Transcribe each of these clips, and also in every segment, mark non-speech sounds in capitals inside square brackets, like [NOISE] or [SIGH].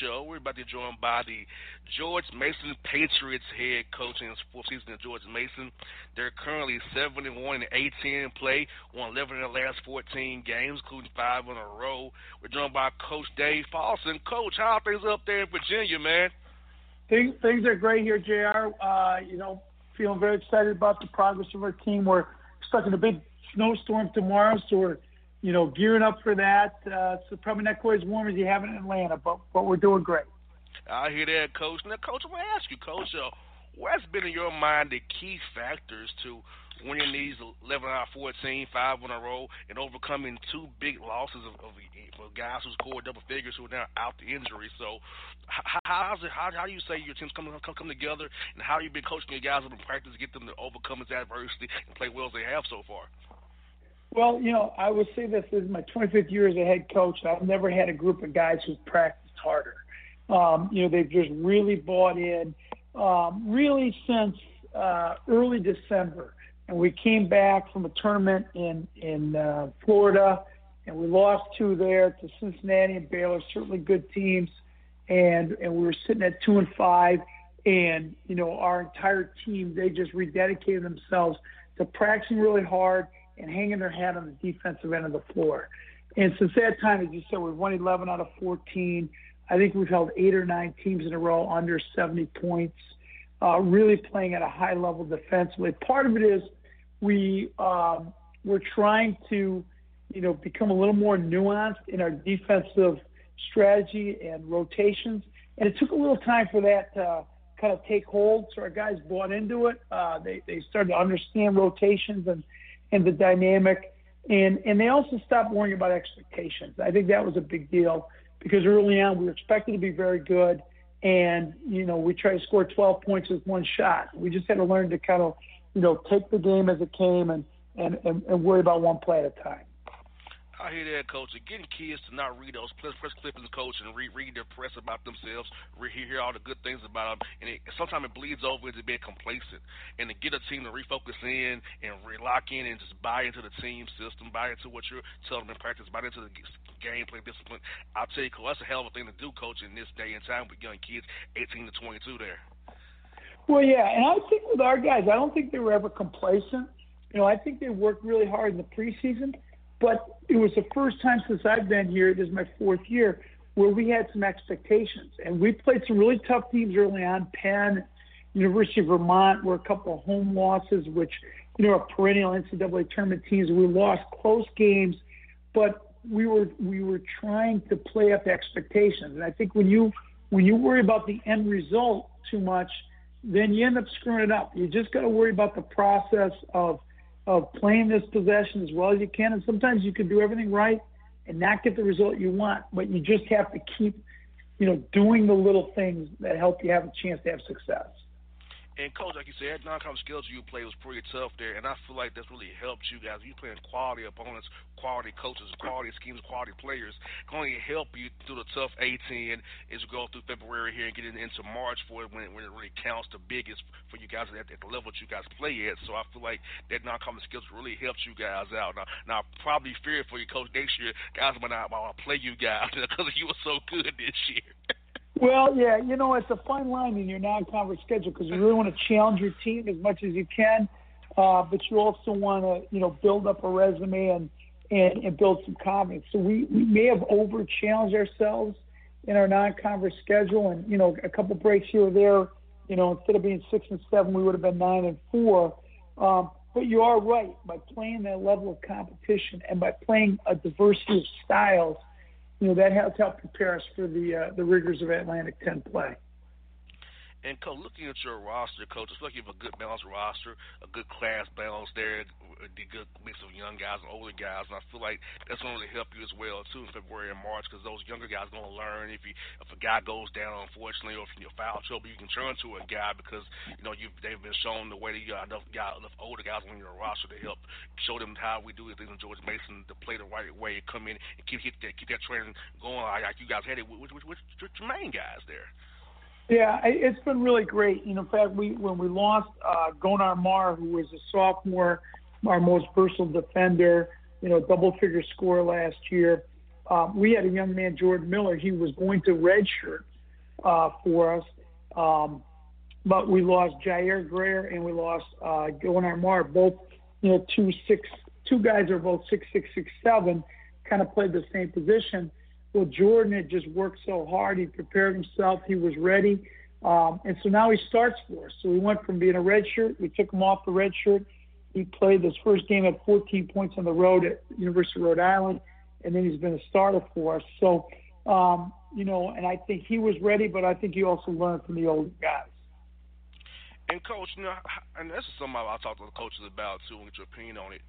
Joined by the George Mason Patriots head coach in the fourth season of George Mason. They're currently 7 and 1 and 18 in play, won 11 in the last 14 games, including five in a row. We're joined by Coach Dave Paulsen. Coach, how are things up there in Virginia, man? Things, things are great here, JR. Uh, you know, feeling very excited about the progress of our team. We're stuck in a big snowstorm tomorrow, so we're you know, gearing up for that. Uh, it's probably not quite as warm as you have in Atlanta, but but we're doing great. I hear that, Coach. Now, Coach, I want to ask you, Coach, uh, what's been in your mind the key factors to winning these 11 out of 14, five in a row, and overcoming two big losses of, of, of guys who scored double figures who are now out the injury. So, how, how's it, how, how do you say your team's come, come, come together, and how you been coaching your guys in practice to get them to overcome this adversity and play well as they have so far? Well, you know, I would say this is my 25th year as a head coach. I've never had a group of guys who've practiced harder. Um, you know, they've just really bought in, um, really since uh, early December. And we came back from a tournament in in uh, Florida, and we lost two there to Cincinnati and Baylor, certainly good teams. And and we were sitting at two and five, and you know our entire team they just rededicated themselves to practicing really hard and hanging their hat on the defensive end of the floor. And since that time, as you said, we've won 11 out of 14. I think we've held eight or nine teams in a row under 70 points. uh, really playing at a high level defensively. Part of it is we um, we're trying to you know become a little more nuanced in our defensive strategy and rotations, and it took a little time for that to kind of take hold. So our guys bought into it. Uh, they they started to understand rotations and and the dynamic, and and they also stopped worrying about expectations. I think that was a big deal because early on we were expected to be very good and you know we tried to score 12 points with one shot. We just had to learn to kind of you know take the game as it came and and and, and worry about one play at a time. I hear that, coach. Getting kids to not read those press, press clippings, coach, and read read their press about themselves, read, hear all the good things about them, and it, sometimes it bleeds over into being complacent. And to get a team to refocus in and relock in and just buy into the team system, buy into what you're telling them in practice, buy into the gameplay discipline. I'll tell you, coach, that's a hell of a thing to do, coach, in this day and time with young kids, 18 to 22 there. Well, yeah, and I think with our guys, I don't think they were ever complacent. You know, I think they worked really hard in the preseason but it was the first time since I've been here, this is my fourth year, where we had some expectations. And we played some really tough teams early on. Penn, University of Vermont were a couple of home losses, which, you know, are perennial NCAA tournament teams. We lost close games, but we were we were trying to play up expectations. And I think when you when you worry about the end result too much, then you end up screwing it up. You just got to worry about the process of – of playing this possession as well as you can. And sometimes you can do everything right and not get the result you want, but you just have to keep, you know, doing the little things that help you have a chance to have success. And coach, like you said, that non-conference skills you play was pretty tough there, and I feel like that's really helped you guys. You playing quality opponents, quality coaches, quality schemes, quality players. Going to help you through the tough A10 as you go through February here and get into March for it when it, when it really counts the biggest for you guys at, at the level that you guys play at. So I feel like that non-conference skills really helps you guys out. Now, now I probably fear for you, coach, next year guys might not want to play you guys [LAUGHS] because you were so good this year. [LAUGHS] Well, yeah, you know, it's a fine line in your non-conference schedule because you really want to challenge your team as much as you can, uh, but you also want to, you know, build up a resume and, and, and build some confidence. So we, we may have over-challenged ourselves in our non-conference schedule, and you know, a couple breaks here or there. You know, instead of being six and seven, we would have been nine and four. Um, but you are right by playing that level of competition and by playing a diversity of styles you know that has helped prepare us for the uh, the rigors of Atlantic 10 play. And coach, looking at your roster, coach, it's like you have a good balanced roster, a good class balance there, a good mix of young guys and older guys, and I feel like that's going to help you as well too in February and March because those younger guys are going to learn if you if a guy goes down unfortunately or if you foul trouble, you can turn to a guy because you know you they've been shown the way that you got enough guys, enough older guys on your roster to help show them how we do things in George Mason to play the right way, come in and keep keep that keep that training going like you guys had it with, with, with, with your main guys there. Yeah, it's been really great. You know, in fact, we when we lost uh, Goanar Mar, who was a sophomore, our most versatile defender, you know, double-figure score last year. Um, we had a young man, Jordan Miller. He was going to redshirt uh, for us, um, but we lost Jaire Grayer and we lost uh, Goanar Mar. Both, you know, two six, two guys are both six six six seven, kind of played the same position well, Jordan had just worked so hard. He prepared himself. He was ready. Um, and so now he starts for us. So we went from being a red shirt. We took him off the red shirt. He played his first game at 14 points on the road at University of Rhode Island, and then he's been a starter for us. So, um, you know, and I think he was ready, but I think he also learned from the older guys. And coach, you know, and this is something I'll talk to the coaches about too, and get your opinion on it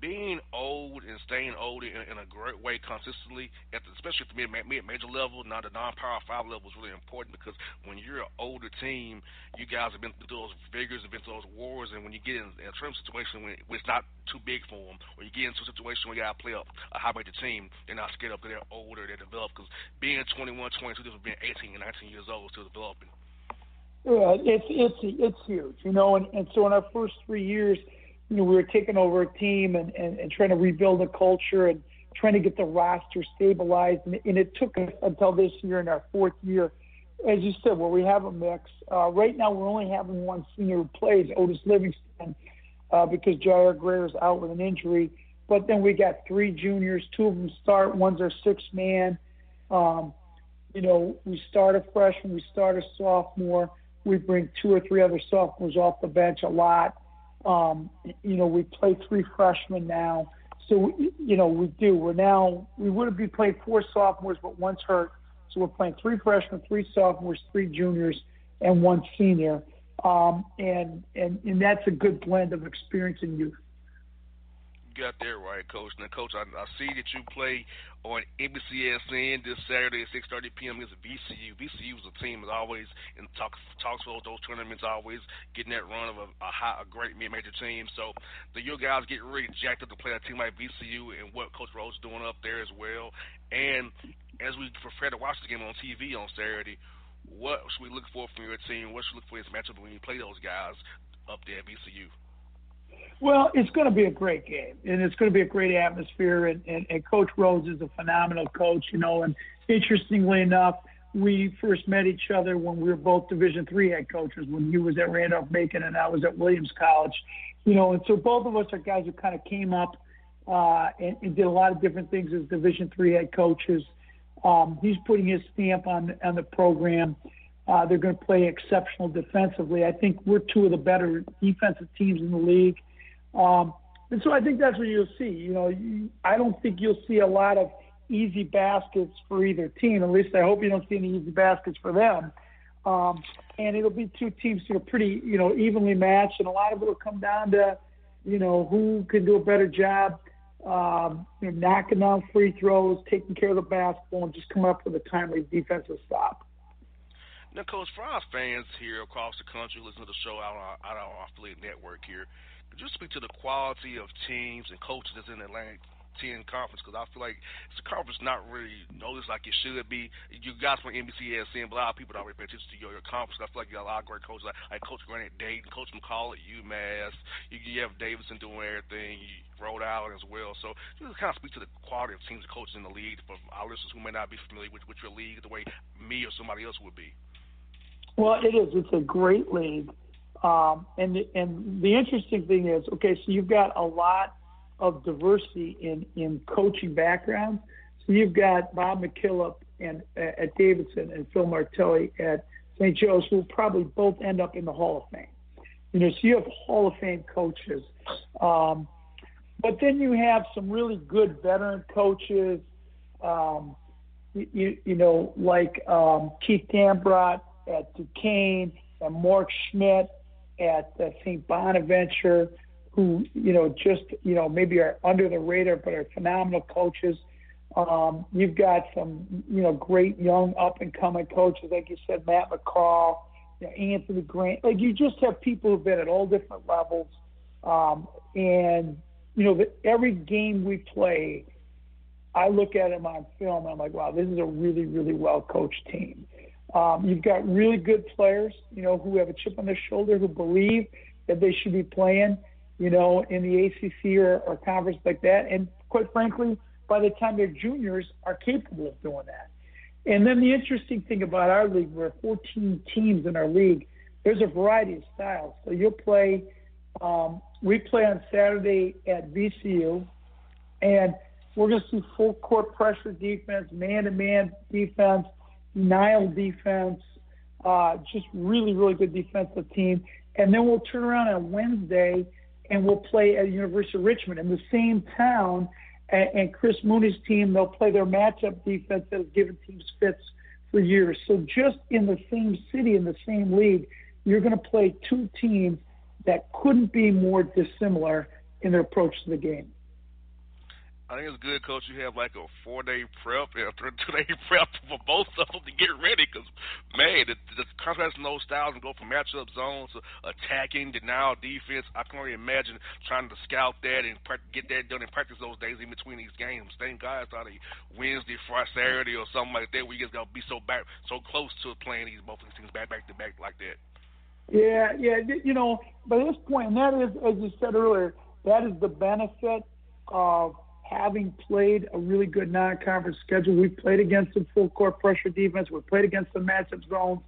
being old and staying old in, in a great way consistently, at the, especially at major level, not the non power five level, is really important because when you're an older team, you guys have been through those vigors, have been through those wars, and when you get in, a trim situation when, it's not too big for them, or you get into a situation where you got to play up a high major team, they're not scared of because they're older, they're developed. Because being 21, 22, different being 18 and 19 years old, still developing. Yeah, it's it's it's huge, you know, and and so in our first three years you know, we were taking over a team and, and, and trying to rebuild a culture and trying to get the roster stabilized. And, and it took us until this year in our fourth year, as you said, where we have a mix. Uh, right now, we're only having one senior who plays, Otis Livingston, uh, because Jaire Grayer is out with an injury. But then we got three juniors. Two of them start. One's our sixth man. Um, you know, we start a freshman, we start a sophomore. we bring two or three other sophomores off the bench a lot. Um, you know, we play three freshmen now. So, you know, we do. We're now, we would have been playing four sophomores, but one's hurt. So we're playing three freshmen, three sophomores, three juniors, and one senior. Um, and, and, and that's a good blend of experience and youth got there right, Coach. Now, Coach, I, I see that you play on NBCSN this Saturday at 6:30 p.m. against VCU. VCU is a team that's always in talks talks for those tournaments, always getting that run of a, a, high, a great mid-major team. So, do your guys get really jacked up to play a team like VCU and what Coach Rhoades is doing up there as well. And as we prepare to watch the game on TV on Saturday, what should we look for from your team? What should we look for in this matchup when you play those guys up there at VCU? Well, it's going to be a great game, and it's going to be a great atmosphere. And, and, and Coach Rhoades is a phenomenal coach, you know. And interestingly enough, we first met each other when we were both Division three head coaches. When he was at Randolph Macon and I was at Williams College, you know. And so both of us are guys who kind of came up uh, and, and did a lot of different things as Division three head coaches. Um, he's putting his stamp on on the program. Uh, they're going to play exceptional defensively. I think we're two of the better defensive teams in the league. Um, and so I think that's what you'll see. You know, I don't think you'll see a lot of easy baskets for either team. At least I hope you don't see any easy baskets for them. Um, and it'll be two teams that are pretty, you know, evenly matched, and a lot of it will come down to, you know, who can do a better job, um, you know, knocking down free throws, taking care of the basketball, and just come up with a timely defensive stop. Now, Coach, for our fans here across the country, listen to the show out on, our affiliate network here, could you speak to the quality of teams and coaches that's in the Atlantic 10 conference? Because I feel like it's a conference not really noticed like it should be. You guys from NBCSN, but a lot of people don't really pay attention to your, your conference. I feel like you got a lot of great coaches like, like Coach Grant Dayton, Coach McCall at UMass. You, you have Davidson doing everything. You, Rhode Island as well. So just kind of speak to the quality of teams and coaches in the league for our listeners who may not be familiar with, with your league the way me or somebody else would be. Well, it is. It's a great league. Um, and and the interesting thing is, okay, so you've got a lot of diversity in in coaching backgrounds. So you've got Bob McKillop and uh, at Davidson and Phil Martelli at St. Joe's, who will probably both end up in the Hall of Fame. You know, so you have Hall of Fame coaches. Um, but then you have some really good veteran coaches, um, you, you know, like um, Keith Dambrot at Duquesne and Mark Schmidt at uh, St. Bonaventure, who you know just you know maybe are under the radar but are phenomenal coaches. Um, you've got some you know great young up and coming coaches like you said, Matt McCall, you know, Anthony Grant. Like you just have people who've been at all different levels, um, and you know that every game we play. I look at them on film and I'm like, wow, this is a really, really well coached team. Um, you've got really good players, you know, who have a chip on their shoulder, who believe that they should be playing, you know, in the ACC or, or conference like that. And quite frankly, by the time they're juniors, are capable of doing that. And then the interesting thing about our league, we're 14 teams in our league. There's a variety of styles. So you'll play. Um, we play on Saturday at VCU, and we're going to see full court pressure defense, man-to-man defense Nile defense, uh, just really, really good defensive team. And then we'll turn around on Wednesday and we'll play at University of Richmond in the same town. And, and Chris Mooney's team, they'll play their matchup defense that has given teams fits for years. So just in the same city, in the same league, you're going to play two teams that couldn't be more dissimilar in their approach to the game. I think it's good, Coach. You have like a four day prep and a [LAUGHS] two day prep for both of them to get ready. Because man, the, the contrast in those styles and go from matchup zones to attacking, denial, defense. I can only imagine trying to scout that and get that done and practice those days in between these games. Thank God it's not a Wednesday, Friday, Saturday, or something like that where you guys gotta be so back, so close to playing these both of these things back back to back like that. Yeah, yeah. You know, by this point, and that is, as you said earlier, that is the benefit of having played a really good non-conference schedule. We've played against some full court pressure defense. We've played against some matchup zones.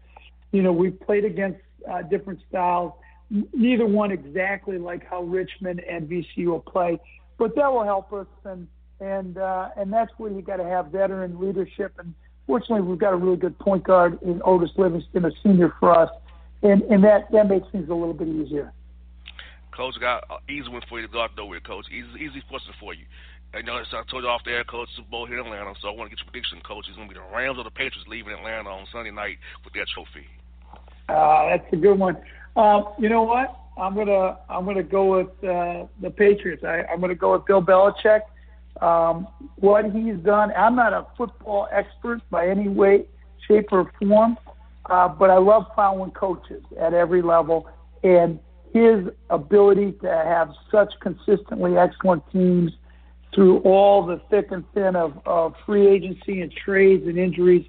You know, we've played against uh, different styles. Neither one exactly like how Richmond and VCU will play, but that will help us. And and uh, and that's where you got to have veteran leadership. And fortunately, we've got a really good point guard in Otis Livingston, a senior for us. and and that that makes things a little bit easier. Coach got an easy one for you to go out the with, Coach. Easy, easy question for you. I know I told you off the air, Coach, Super Bowl here in Atlanta, so I want to get your prediction, Coach. It's going to be the Rams or the Patriots leaving Atlanta on Sunday night with that trophy. Uh, that's a good one. Um, you know what? I'm gonna I'm gonna go with uh, the Patriots. I, I'm gonna go with Bill Belichick. Um, what he's done. I'm not a football expert by any way, shape, or form, uh, but I love following coaches at every level, and his ability to have such consistently excellent teams through all the thick and thin of, of free agency and trades and injuries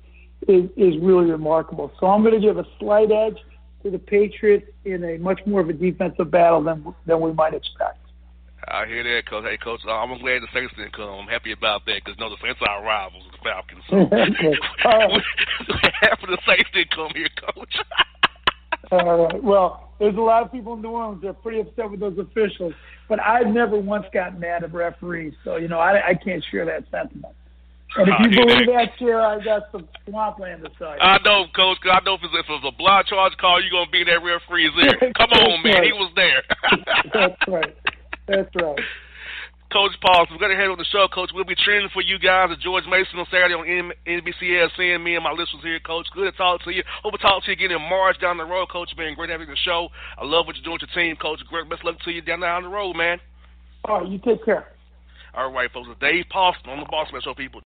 is, is really remarkable. So I'm going to give a slight edge to the Patriots in a much more of a defensive battle than than we might expect. I hear that, coach. Hey, coach, I'm glad the Saints didn't come. I'm happy about that because no, the Saints are our rivals, the Falcons. So [LAUGHS] [LAUGHS] half of the Saints didn't come here, coach. [LAUGHS] All right. Well, there's a lot of people in New Orleans that are pretty upset with those officials, but I've never once gotten mad at referees, so you know I, I can't share that sentiment. And if you believe that, chair, I got some swampland to say. I know, coach. Cause I know if it's, if it's a blind charge call, you're gonna be in that referee's [LAUGHS] ear. Come on, man. Right. He was there. [LAUGHS] That's right. That's right. Coach Paul, so we're going to head on the show, Coach. We'll be training for you guys at George Mason on Saturday on NBCS. Seeing me and my listeners here, Coach. Good to talk to you. Hope to talk to you again in March down the road, Coach. Been great having the show. I love what you're doing with your team, Coach. Great best luck to you down down the road, man. All right, you take care. All right, folks. Dave Paulsen on the Boss Man Show, people.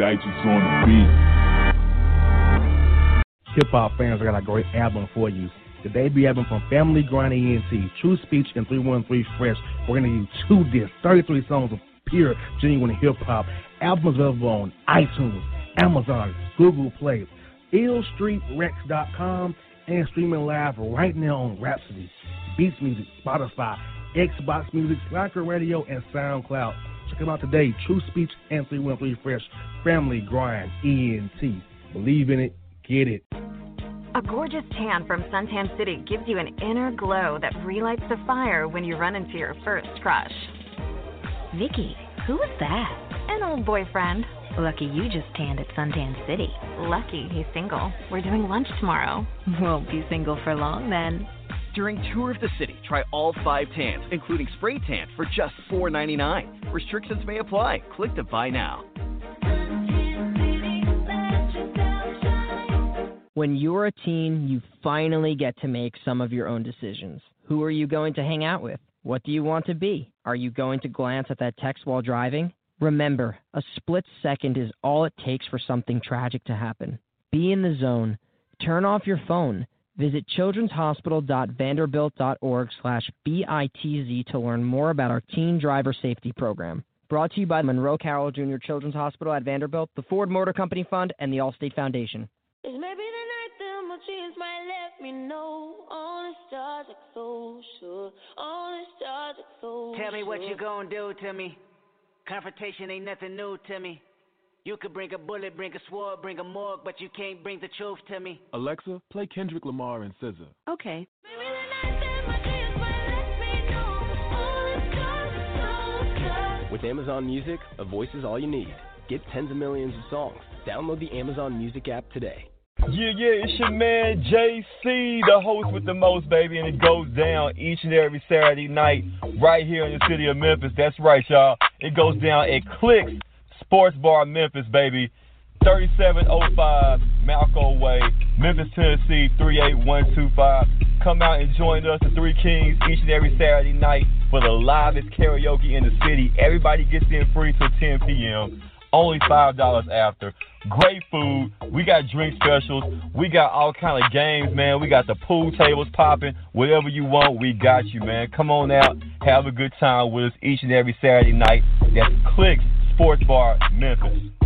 On the beat. Hip hop fans, I got a great album for you. The debut album from Family Grind ENT, True Speech and 313 Fresh. We're going to use two discs, 33 songs of pure, genuine hip hop. Albums available on iTunes, Amazon, Google Play, illstreetrex.com, and streaming live right now on Rhapsody, Beats Music, Spotify, Xbox Music, Slacker Radio, and SoundCloud. Check them out today. True Speech and 313 Fresh. Family Grind ENT. Believe in it. Get it. A gorgeous tan from Suntan City gives you an inner glow that relights the fire when you run into your first crush. Vicky, who is that? An old boyfriend. Lucky you just tanned at Suntan City. Lucky he's single. We're doing lunch tomorrow. Won't be single for long then. During Tour of the City, try all five tans, including spray tan, for just $4.99. Restrictions may apply. Click to buy now. When you're a teen, you finally get to make some of your own decisions. Who are you going to hang out with? What do you want to be? Are you going to glance at that text while driving? Remember, a split second is all it takes for something tragic to happen. Be in the zone. Turn off your phone. Visit childrenshospital.vanderbilt.org slash BITZ to learn more about our teen driver safety program. Brought to you by Monroe Carell Jr. Children's Hospital at Vanderbilt, the Ford Motor Company Fund, and the Allstate Foundation. It's maybe the night that my dreams might let me know. All the stars are so sure. All the stars are so Tell me what sure. you gonna do to me. Confrontation ain't nothing new to me. You could bring a bullet, bring a sword, bring a morgue, but you can't bring the truth to me. Alexa, play Kendrick Lamar and SZA. Okay. With Amazon Music, a voice is all you need. Get tens of millions of songs. Download the Amazon Music app today. Yeah, yeah, it's your man JC, the host with the most, baby, and it goes down each and every Saturday night right here in the city of Memphis. That's right, y'all. It goes down at Clicks Sports Bar Memphis, baby. 3705 Malco Way, Memphis, Tennessee 38125. Come out and join us, the Three Kings, each and every Saturday night for the livest karaoke in the city. Everybody gets in free till 10 p.m. Only five dollars after. Great food. We got drink specials. We got all kind of games, man. We got the pool tables popping. Whatever you want, we got you, man. Come on out, have a good time with us each and every Saturday night. That's Clicks Sports Bar, Memphis.